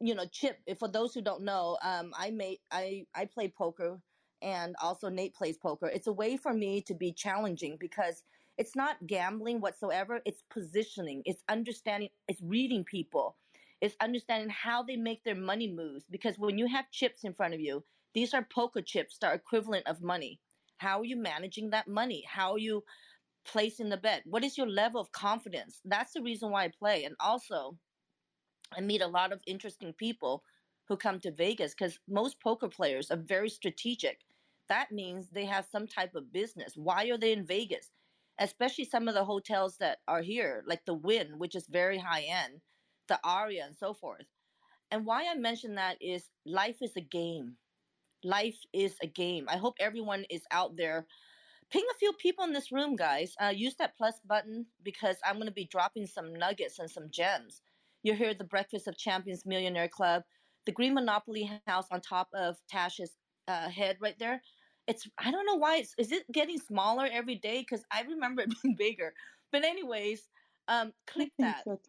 you know, Chip. For those who don't know, um, I made I I play poker, and also Nate plays poker. It's a way for me to be challenging because it's not gambling whatsoever. It's positioning. It's understanding. It's reading people. It's understanding how they make their money moves. Because when you have chips in front of you, these are poker chips that are equivalent of money. How are you managing that money? How are you placing the bet? What is your level of confidence? That's the reason why I play. And also, I meet a lot of interesting people who come to Vegas because most poker players are very strategic. That means they have some type of business. Why are they in Vegas? Especially some of the hotels that are here, like the Wynn, which is very high end, the Aria, and so forth. And why I mention that is life is a game. Life is a game. I hope everyone is out there. Ping a few people in this room, guys. Uh, use that plus button because I'm going to be dropping some nuggets and some gems you hear the Breakfast of Champions Millionaire Club, the Green Monopoly House on top of Tash's uh, head right there. It's I don't know why it's is it getting smaller every day because I remember it being bigger. But anyways, um, click that. So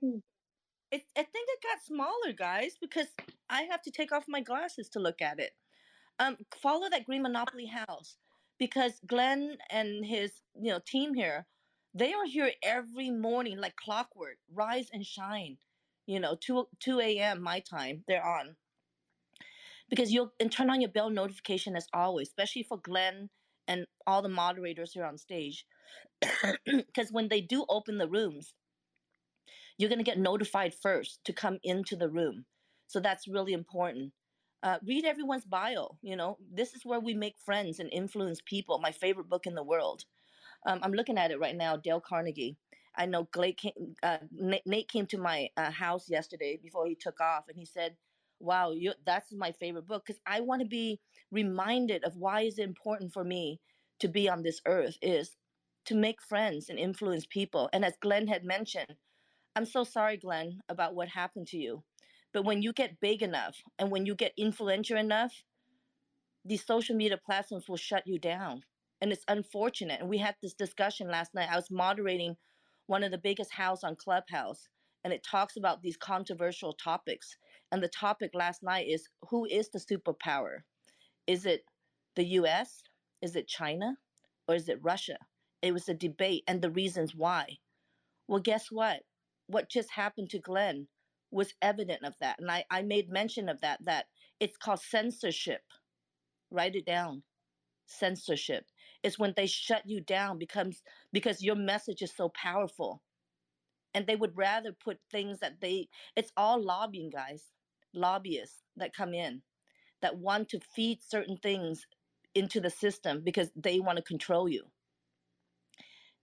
it, I think it got smaller, guys, because I have to take off my glasses to look at it. Um, follow that Green Monopoly House because Glenn and his you know team here, they are here every morning like clockwork. Rise and shine you know, 2, 2 a.m. my time, they're on. Because you'll and turn on your bell notification as always, especially for Glenn and all the moderators here on stage. Because when they do open the rooms, you're going to get notified first to come into the room. So that's really important. Uh, read everyone's bio. You know, this is where we make friends and influence people. My favorite book in the world. Um, I'm looking at it right now, Dale Carnegie. I know came, uh, Nate came to my uh, house yesterday before he took off, and he said, "Wow, that's my favorite book because I want to be reminded of why is it important for me to be on this earth is to make friends and influence people." And as Glenn had mentioned, I'm so sorry, Glenn, about what happened to you. But when you get big enough and when you get influential enough, these social media platforms will shut you down. And it's unfortunate. And we had this discussion last night. I was moderating one of the biggest house on Clubhouse, and it talks about these controversial topics. And the topic last night is who is the superpower? Is it the US? Is it China? Or is it Russia? It was a debate and the reasons why. Well, guess what? What just happened to Glenn was evident of that. And I, I made mention of that, that it's called censorship. Write it down. Censorship. It's when they shut you down becomes because your message is so powerful. And they would rather put things that they it's all lobbying guys, lobbyists that come in that want to feed certain things into the system because they want to control you.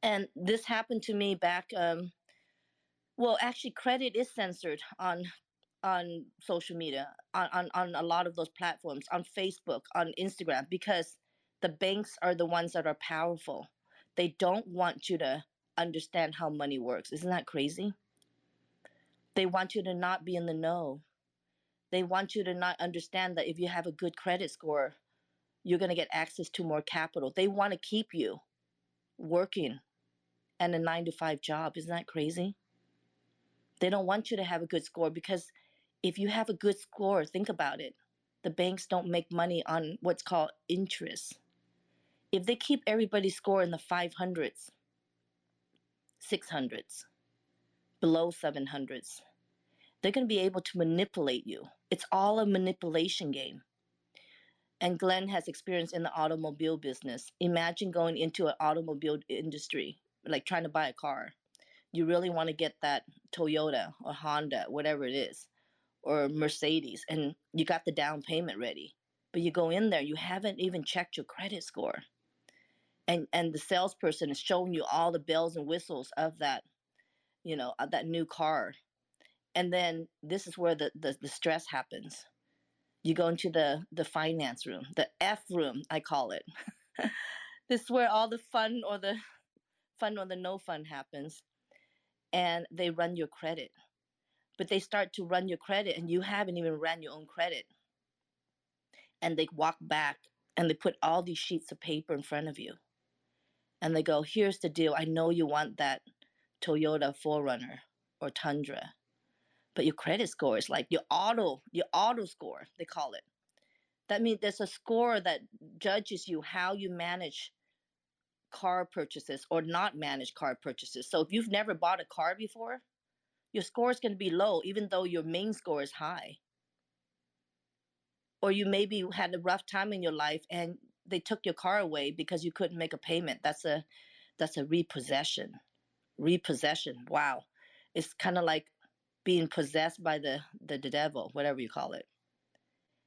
And this happened to me back um well actually credit is censored on on social media, on, on, on a lot of those platforms, on Facebook, on Instagram, because the banks are the ones that are powerful. They don't want you to understand how money works. Isn't that crazy? They want you to not be in the know. They want you to not understand that if you have a good credit score, you're going to get access to more capital. They want to keep you working and a nine to five job. Isn't that crazy? They don't want you to have a good score because if you have a good score, think about it. The banks don't make money on what's called interest. If they keep everybody's score in the 500s, 600s, below 700s, they're going to be able to manipulate you. It's all a manipulation game. And Glenn has experience in the automobile business. Imagine going into an automobile industry, like trying to buy a car. You really want to get that Toyota or Honda, whatever it is or Mercedes and you got the down payment ready. But you go in there, you haven't even checked your credit score. And and the salesperson is showing you all the bells and whistles of that, you know, of that new car. And then this is where the, the, the stress happens. You go into the, the finance room, the F room, I call it. this is where all the fun or the fun or the no fun happens. And they run your credit but they start to run your credit and you haven't even ran your own credit. And they walk back and they put all these sheets of paper in front of you. And they go, Here's the deal. I know you want that Toyota 4Runner or Tundra, but your credit score is like your auto, your auto score, they call it. That means there's a score that judges you how you manage car purchases or not manage car purchases. So if you've never bought a car before, your score is going to be low, even though your main score is high. Or you maybe had a rough time in your life and they took your car away because you couldn't make a payment. That's a that's a repossession. Repossession. Wow. It's kind of like being possessed by the, the the devil, whatever you call it.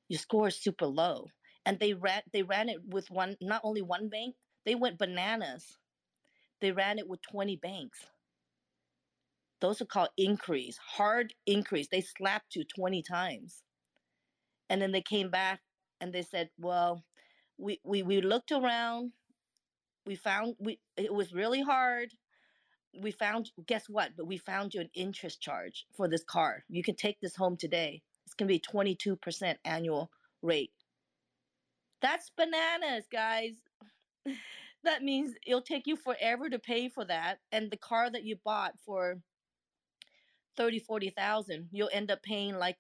Your score is super low. And they ran they ran it with one not only one bank, they went bananas. They ran it with 20 banks those are called inquiries, hard inquiries. They slapped you 20 times. And then they came back and they said, well, we, we, we looked around. We found we it was really hard. We found guess what? But we found you an interest charge for this car. You can take this home today. It's gonna be 22% annual rate. That's bananas, guys. that means it'll take you forever to pay for that. And the car that you bought for 30 40,000 you'll end up paying like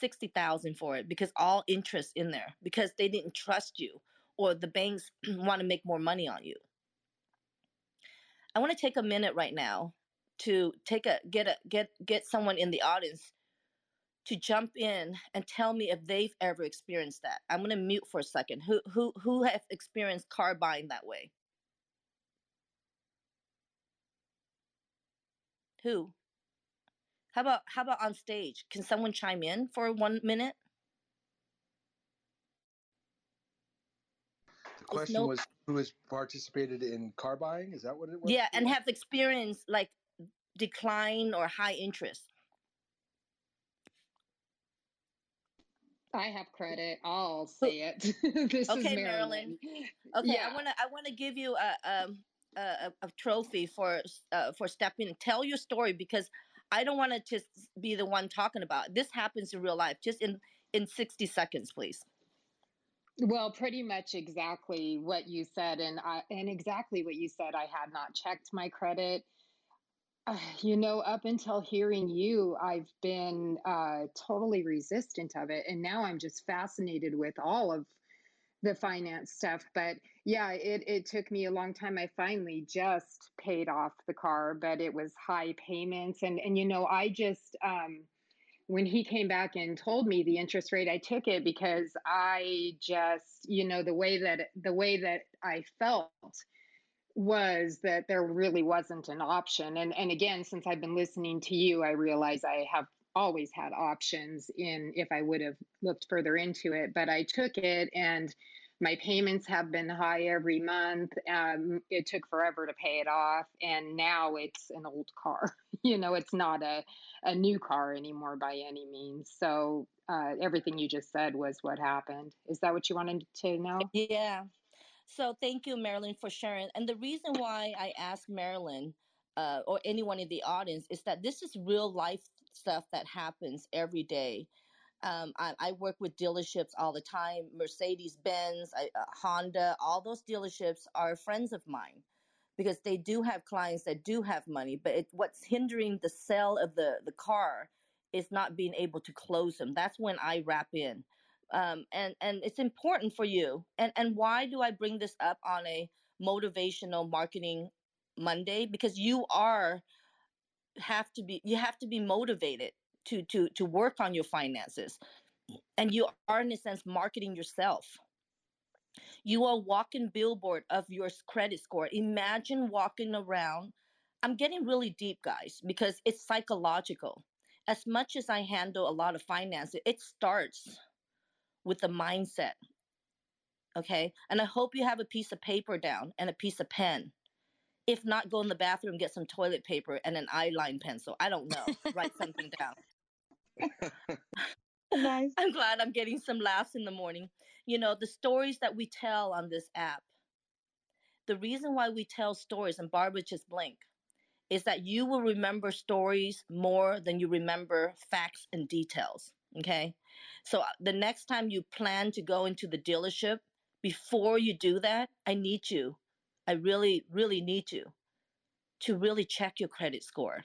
60,000 for it because all interest in there because they didn't trust you or the banks want to make more money on you. I want to take a minute right now to take a get a get get someone in the audience to jump in and tell me if they've ever experienced that. I'm going to mute for a second. Who who who have experienced car buying that way? Who how about how about on stage? Can someone chime in for one minute? The question no... was who has participated in car buying? Is that what it was? Yeah, and have experienced like decline or high interest. I have credit. I'll say it. this okay, is Marilyn. Marilyn. Okay, yeah. I want to I want to give you a, um, a, a, a trophy for uh, for stepping. Tell your story because I don't want to just be the one talking about it. this happens in real life. Just in in 60 seconds, please. Well, pretty much exactly what you said, and I, and exactly what you said. I had not checked my credit. You know, up until hearing you, I've been uh, totally resistant of it, and now I'm just fascinated with all of the finance stuff. But yeah, it, it took me a long time. I finally just paid off the car, but it was high payments. And, and you know, I just, um, when he came back and told me the interest rate, I took it because I just, you know, the way that, the way that I felt was that there really wasn't an option. And, and again, since I've been listening to you, I realize I have always had options in if I would have looked further into it, but I took it and my payments have been high every month. Um, it took forever to pay it off, and now it's an old car. you know, it's not a a new car anymore by any means. So uh, everything you just said was what happened. Is that what you wanted to know? Yeah. So thank you, Marilyn, for sharing. And the reason why I asked Marilyn uh, or anyone in the audience is that this is real life stuff that happens every day. Um, I, I, work with dealerships all the time Mercedes Benz, uh, Honda, all those dealerships are friends of mine because they do have clients that do have money. But it, what's hindering the sale of the, the car is not being able to close them. That's when I wrap in. Um, and, and it's important for you. And, and why do I bring this up on a motivational marketing Monday? Because you are have to be you have to be motivated to to to work on your finances and you are in a sense marketing yourself. You are walking billboard of your credit score. Imagine walking around. I'm getting really deep guys because it's psychological. As much as i handle a lot of finance it starts with the mindset okay? And i hope you have a piece of paper down and a piece of pen. If not go in the bathroom get some toilet paper and an eyeline pencil. I don't know. Write something down nice. I'm glad I'm getting some laughs in the morning. You know, the stories that we tell on this app, the reason why we tell stories, and Barbara just blink, is that you will remember stories more than you remember facts and details. Okay. So uh, the next time you plan to go into the dealership, before you do that, I need you. I really, really need you to really check your credit score,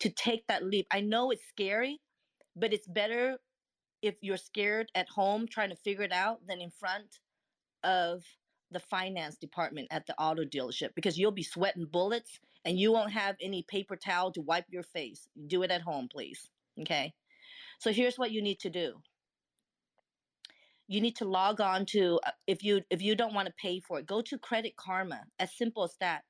to take that leap. I know it's scary but it's better if you're scared at home trying to figure it out than in front of the finance department at the auto dealership because you'll be sweating bullets and you won't have any paper towel to wipe your face. Do it at home, please. Okay. So here's what you need to do. You need to log on to uh, if you if you don't want to pay for it, go to Credit Karma. As simple as that.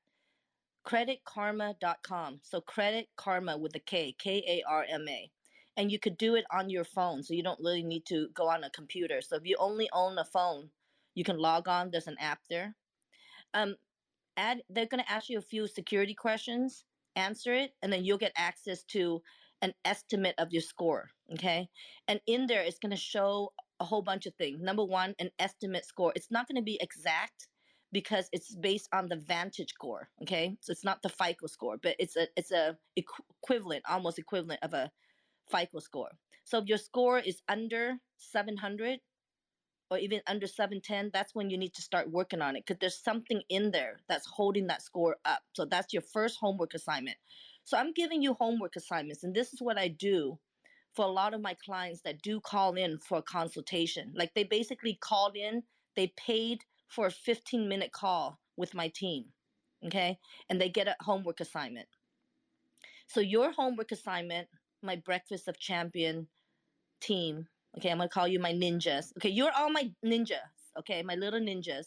Creditkarma.com. So Credit Karma with a K, K A R M A and you could do it on your phone so you don't really need to go on a computer so if you only own a phone you can log on there's an app there. Um add they're going to ask you a few security questions answer it and then you'll get access to an estimate of your score okay? And in there it's going to show a whole bunch of things. Number one an estimate score. It's not going to be exact because it's based on the vantage score okay? So it's not the fico score but it's a it's a equivalent almost equivalent of a FICO score. So if your score is under 700 or even under 710, that's when you need to start working on it because there's something in there that's holding that score up. So that's your first homework assignment. So I'm giving you homework assignments, and this is what I do for a lot of my clients that do call in for a consultation. Like they basically called in, they paid for a 15 minute call with my team. Okay. And they get a homework assignment. So your homework assignment my breakfast of champion team. Okay, I'm gonna call you my ninjas. Okay, you're all my ninjas. Okay, my little ninjas.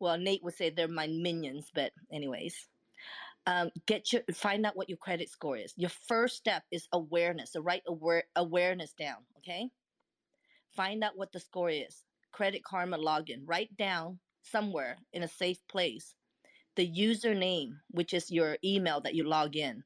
Well, Nate would say they're my minions, but anyways, um, get your find out what your credit score is. Your first step is awareness. So write aware, awareness down. Okay, find out what the score is. Credit Karma login. Write down somewhere in a safe place the username, which is your email that you log in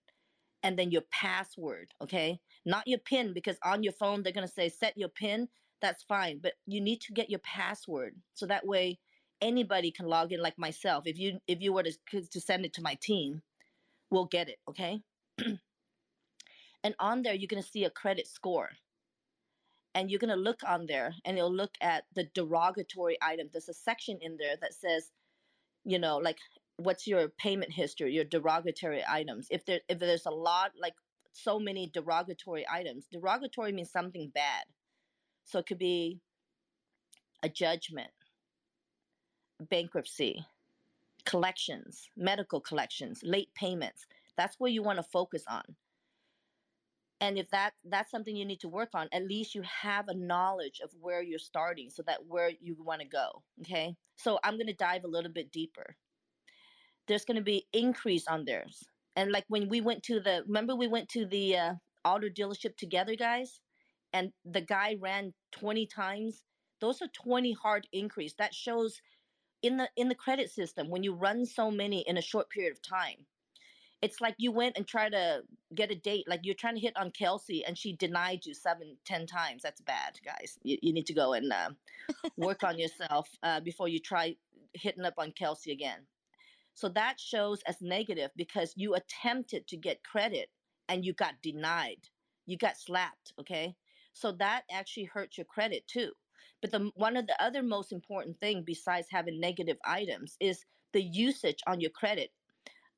and then your password, okay? Not your PIN because on your phone they're to say set your PIN. That's fine, but you need to get your password so that way anybody can log in like myself. If you if you were to to send it to my team, we'll get it, okay? and on there you're going to see a credit score. And you're going to look on there and it'll look at the derogatory item. There's a section in there that says you know, like what's your payment history, your derogatory items. If there if there's a lot like so many derogatory items, derogatory means something bad. So it could be a judgment, bankruptcy, collections, medical collections, late payments. That's where you want to focus on. And if that that's something you need to work on, at least you have a knowledge of where you're starting so that where you want to go, okay? So I'm going to dive a little bit deeper there's going to be inquiries on theirs. And like when we went to the, remember we went to the uh, auto dealership together, guys, and the guy ran 20 times Those are 20 hard inquiries. That shows in the in the credit system when you run so many in a short period of time. It's like you went and tried to get a date, like you're trying to hit on Kelsey and she denied you seven, ten times. That's bad, guys. You, you need to go and uh, work on yourself uh, before you try hitting up on Kelsey again. So that shows as negative because you attempted to get credit and you got denied. You got slapped, okay? So that actually hurts your credit too. But the one of the other most important thing besides having negative items is the usage on your credit.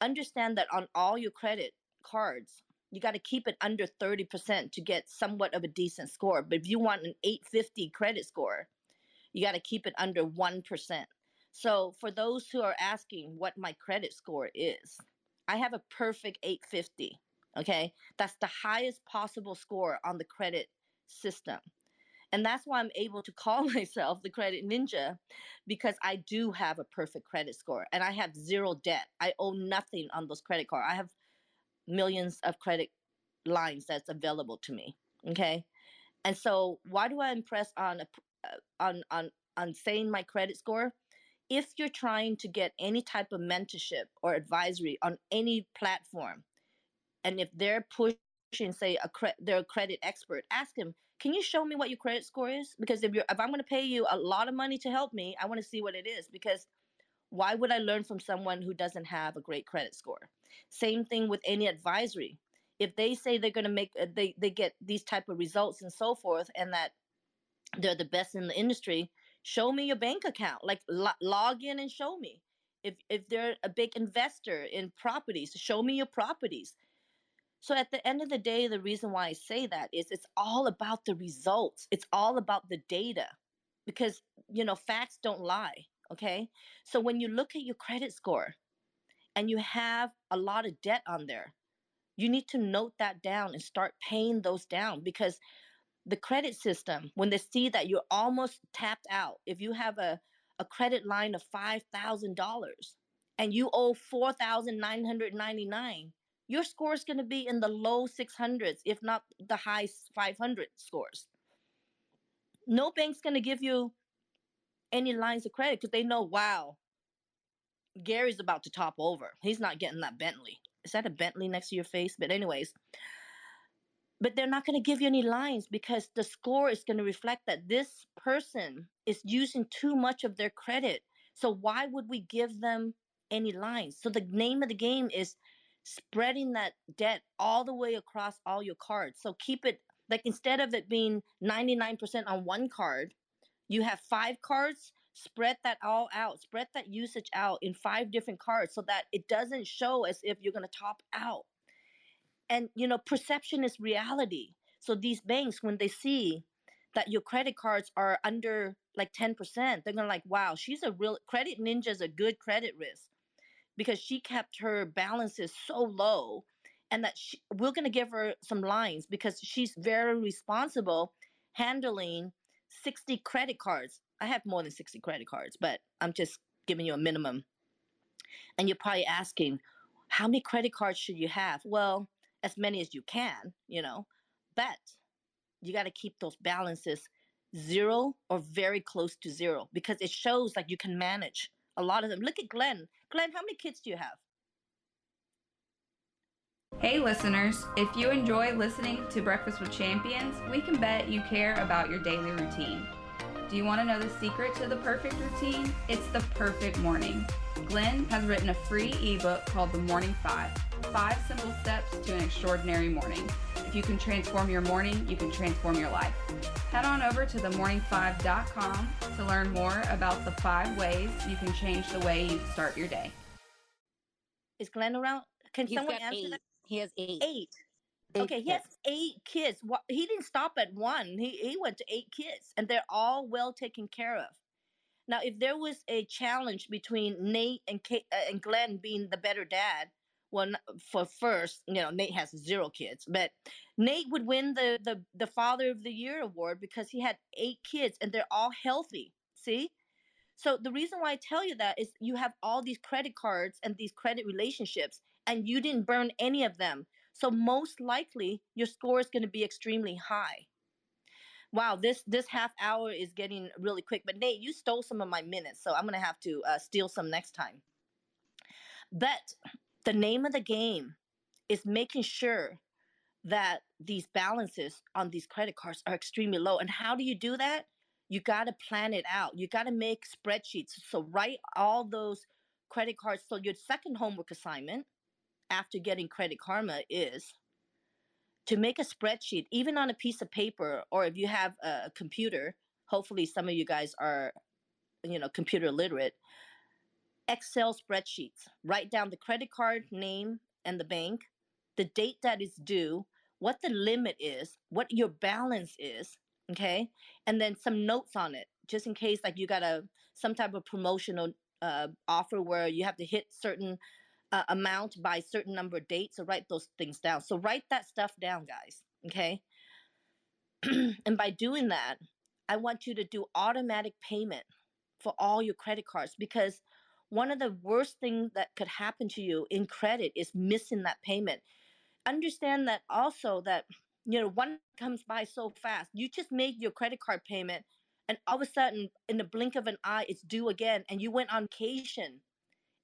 Understand that on all your credit cards, you got to keep it under 30% to get somewhat of a decent score. But if you want an 850 credit score, you got to keep it under 1%. So for those who are asking what my credit score is, I have a perfect 850. Okay. That's the highest possible score on the credit system. And that's why I'm able to call myself the credit ninja because I do have a perfect credit score and I have zero debt. I owe nothing on those credit cards. I have millions of credit lines that's available to me. Okay. And so why do I impress on uh, on on on saying my credit score? If you're trying to get any type of mentorship or advisory on any platform, and if they're pushing, say, a cre- they're a credit expert, ask them, can you show me what your credit score is? Because if you're if I'm going to pay you a lot of money to help me, I want to see what it is because why would I learn from someone who doesn't have a great credit score? Same thing with any advisory. If they say they're going to make uh, they they get these type of results and so forth and that they're the best in the industry, show me your bank account. Like lo- log in and show me. If if they're a big investor in properties, show me your properties so at the end of the day, the reason why I say that is it's all about the results. It's all about the data because, you know, facts don't lie. Okay. So when you look at your credit score and you have a lot of debt on there, you need to note that down and start paying those down because the credit system, when they see that you're almost tapped out, if you have a, a credit line of $5,000 and you owe 4,999, your score is going to be in the low 600s, if not the high 500 scores. No bank's going to give you any lines of credit because they know, wow, Gary's about to top over. He's not getting that Bentley. Is that a Bentley next to your face? But, anyways, but they're not going to give you any lines because the score is going to reflect that this person is using too much of their credit. So, why would we give them any lines? So, the name of the game is spreading that debt all the way across all your cards. So keep it like instead of it being 99% on one card, you have five cards, spread that all out, spread that usage out in five different cards so that it doesn't show as if you're going to top out. And you know, perception is reality. So these banks when they see that your credit cards are under like 10%, they're to like, "Wow, she's a real credit ninja is a good credit risk." because she kept her balances so low and that she, we're going to give her some lines because she's very responsible handling 60 credit cards. I have more than 60 credit cards, but I'm just giving you a minimum. And you're probably asking, how many credit cards should you have? Well, as many as you can, you know, but you got to keep those balances zero or very close to zero because it shows like you can manage a lot of them. Look at Glenn. Glenn, how many kids do you have? Hey listeners, if you enjoy listening to Breakfast with Champions, we can bet you care about your daily routine. Do you want to know the secret to the perfect routine? It's the perfect morning. Glenn has written a free ebook called The Morning Five Five Simple Steps to an Extraordinary Morning. If you can transform your morning, you can transform your life. Head on over to themorning5.com to learn more about the five ways you can change the way you start your day. Is Glenn around? Can He's someone answer eight. that? He has eight. Eight. Eight Okay, he has eight kids. He didn't stop at one. He he went to eight kids, and they're all well taken care of. Now, if there was a challenge between Nate and Kate, uh, and Glenn being the better dad, well, for first, you know, Nate has zero kids, but Nate would win the the the Father of the Year award because he had eight kids and they're all healthy. See, so the reason why I tell you that is you have all these credit cards and these credit relationships, and you didn't burn any of them. So most likely your score is going to be extremely high. Wow, this this half hour is getting really quick. But Nate, you stole some of my minutes, so I'm gonna have to uh, steal some next time. But the name of the game is making sure that these balances on these credit cards are extremely low. And how do you do that? You got to plan it out. You got to make spreadsheets. So write all those credit cards. So your second homework assignment after getting Credit Karma is to make a spreadsheet, even on a piece of paper, or if you have a computer. Hopefully, some of you guys are, you know, computer literate. Excel spreadsheets. Write down the credit card name and the bank, the date that is due, what the limit is, what your balance is, okay, and then some notes on it, just in case like you got a some type of promotional uh, offer where you have to hit certain uh, amount by certain number of dates. So write those things down. So write that stuff down, guys. Okay. and by doing that, I want you to do automatic payment for all your credit cards because one of the worst things that could happen to you in credit is missing that payment. Understand that also that you know one comes by so fast. You just made your credit card payment and all of a sudden in the blink of an eye it's due again and you went on vacation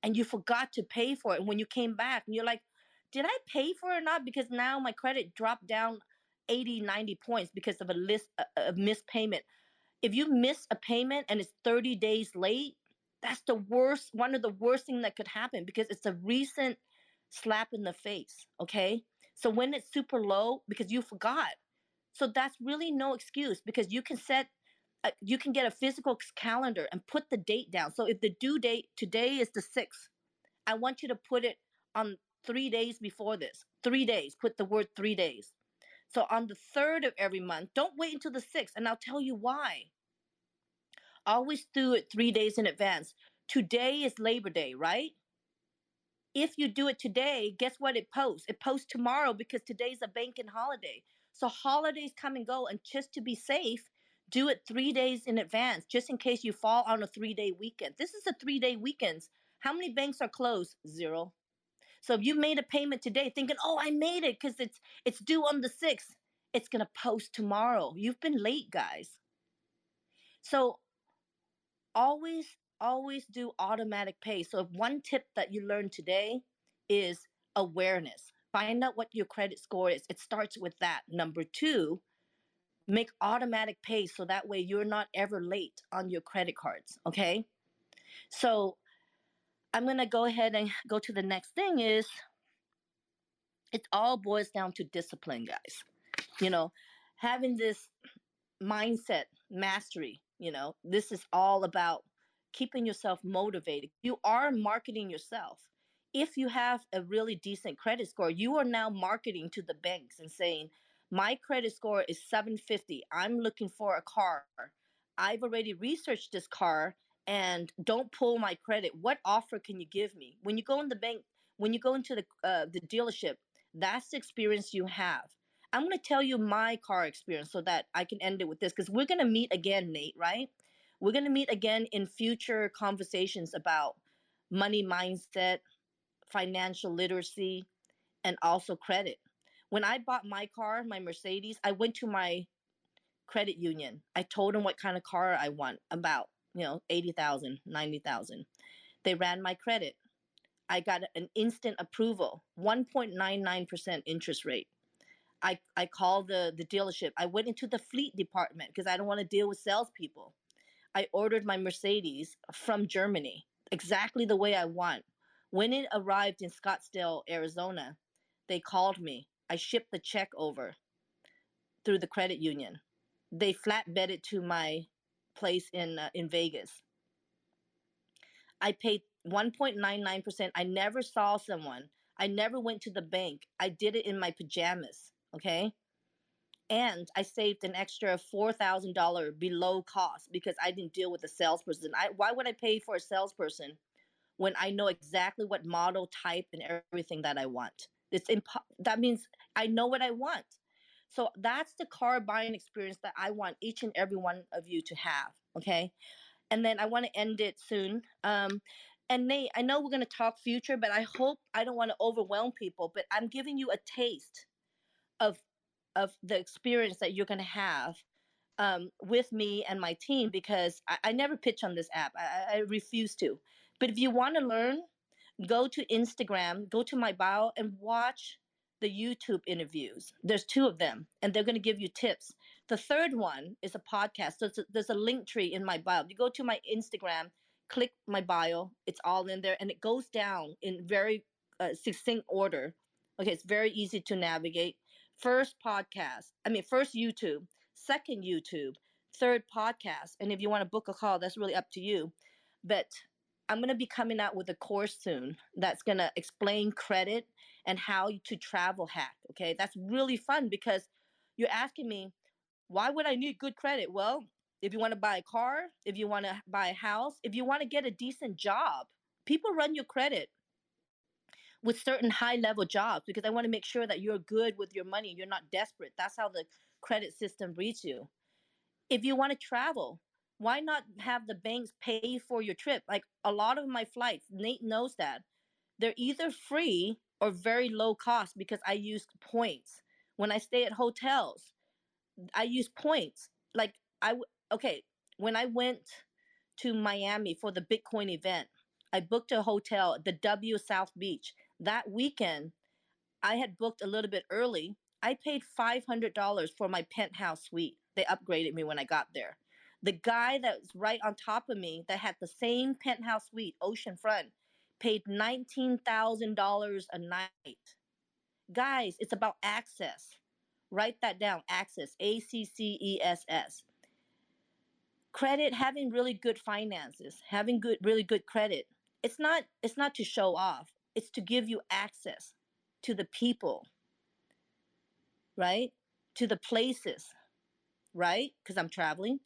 and you forgot to pay for it. And when you came back, and you're like, did I pay for it or not? Because now my credit dropped down 80, 90 points because of a list of missed payment. If you miss a payment and it's 30 days late, that's the worst, one of the worst thing that could happen because it's a recent slap in the face. Okay. So when it's super low, because you forgot. So that's really no excuse because you can set uh, you can get a physical calendar and put the date down. So if the due date today is the 6th, I want you to put it on 3 days before this. 3 days. Put the word 3 days. So on the 3rd of every month, don't wait until the 6th and I'll tell you why. Always do it 3 days in advance. Today is Labor Day, right? If you do it today, guess what it posts? It posts tomorrow because today's a banking holiday. So holidays come and go and just to be safe, do it three days in advance just in case you fall on a three day weekend. This is a three day weekend. How many banks are closed? Zero. So if you made a payment today thinking, oh, I made it because it's it's due on the 6th, it's gonna post tomorrow. You've been late, guys. So always, always do automatic pay. So if one tip that you learned today is awareness. Find out what your credit score is. It starts with that. Number two, make automatic pay so that way you're not ever late on your credit cards okay? So i'm going to go ahead and go to the next thing is it all boils down to discipline guys. You know having this mindset mastery you know this is all about keeping yourself motivated. You are marketing yourself. If you have a really decent credit score you are now marketing to the banks and saying my credit score is 750. I'm looking for a car. I've already researched this car and don't pull my credit. What offer can you give me? When you go in the bank, when you go into the uh, the dealership, that's the experience you have. I'm going to tell you my car experience so that I can end it with this because we're going to meet again, Nate, right? We're going to meet again in future conversations about money mindset, financial literacy, and also credit when I bought my car, my Mercedes, I went to my credit union. I told them what kind of car I want, about, you know, 80,000, 90,000. They ran my credit. I got an instant approval, 1.99% interest rate. I, I called the, the dealership. I went into the fleet department because I don't want to deal with salespeople. I ordered my Mercedes from Germany, exactly the way I want. When it arrived in Scottsdale, Arizona, they called me. I shipped the check over through the credit union. They flatbed it to my place in uh, in Vegas. I paid 1.99%. I never saw someone. I never went to the bank. I did it in my pajamas, okay? And I saved an extra $4,000 below cost because I didn't deal with a salesperson. I, why would I pay for a salesperson when I know exactly what model, type, and everything that I want? It's impo- that means I know what I want. So that's the car buying experience that I want each and every one of you to have. Okay. And then I want to end it soon. Um, and Nate, I know we're going to talk future, but I hope I don't want to overwhelm people, but I'm giving you a taste of of the experience that you're going to have um, with me and my team because I, I never pitch on this app. I, I refuse to. But if you want to learn, go to Instagram, go to my bio, and watch the YouTube interviews. There's two of them, and they're going to give you tips. The third one is a podcast. So a, there's a link tree in my bio. You go to my Instagram, click my bio, it's all in there, and it goes down in very uh, succinct order. Okay, it's very easy to navigate. First podcast, I mean, first YouTube, second YouTube, third podcast. And if you want to book a call, that's really up to you. But I'm going to be coming out with a course soon that's going to explain credit and how to travel hack. Okay, that's really fun because you're asking me, why would I need good credit? Well, if you want to buy a car, if you want to buy a house, if you want to get a decent job, people run your credit with certain high level jobs because I want to make sure that you're good with your money. You're not desperate. That's how the credit system reads you. If you want to travel, why not have the banks pay for your trip? Like a lot of my flights, Nate knows that. They're either free or very low cost because I use points. When I stay at hotels, I use points. Like I okay, when I went to Miami for the Bitcoin event, I booked a hotel, at the W South Beach. That weekend, I had booked a little bit early. I paid $500 for my penthouse suite. They upgraded me when I got there. The guy that's right on top of me that had the same penthouse suite, oceanfront, paid $19,000 a night. Guys, it's about access. Write that down access, A C C E S S. Credit, having really good finances, having good, really good credit. It's not, it's not to show off. It's to give you access to the people, right? To the places, right? Because I'm traveling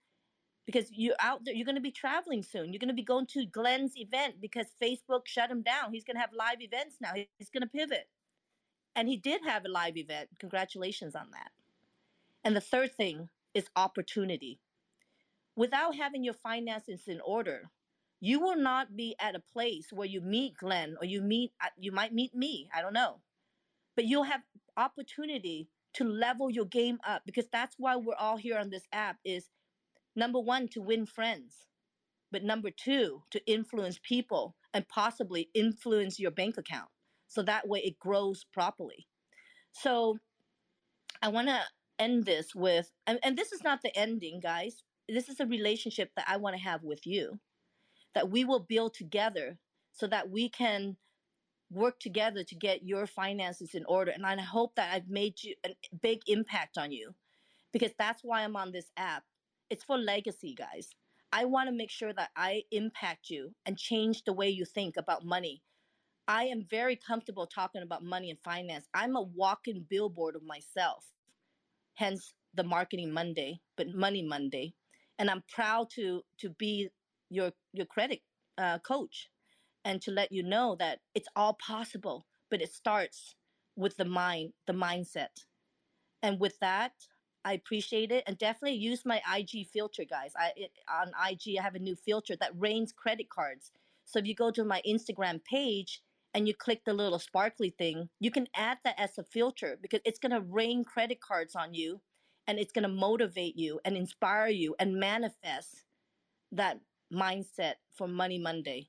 because you're out there. You're going to be traveling soon. You're going to be going to Glenn's event because Facebook shut him down. He's going to have live events now. He's going to pivot. And he did have a live event. Congratulations on that. And the third thing is opportunity. Without having your finances in order, you will not be at a place where you meet Glenn or you meet uh, you might meet me, I don't know. But you'll have opportunity to level your game up because that's why we're all here on this app is number one, to win friends, but number two, to influence people and possibly influence your bank account. So that way it grows properly. So I want to end this with, and, and this is not the ending, guys. This is a relationship that I want to have with you, that we will build together so that we can work together to get your finances in order. And I hope that I've made you a big impact on you because that's why I'm on this app it's for legacy, guys. I want to make sure that I impact you and change the way you think about money. I am very comfortable talking about money and finance. I'm a walking billboard of myself, hence the Marketing Monday, but Money Monday. And I'm proud to to be your your credit uh, coach and to let you know that it's all possible, but it starts with the mind, the mindset. And with that, I appreciate it and definitely use my IG filter, guys. I it, on IG I have a new filter that rains credit cards. So if you go to my Instagram page and you click the little sparkly thing, you can add that as a filter because it's gonna rain credit cards on you, and it's gonna motivate you and inspire you and manifest that mindset for Money Monday.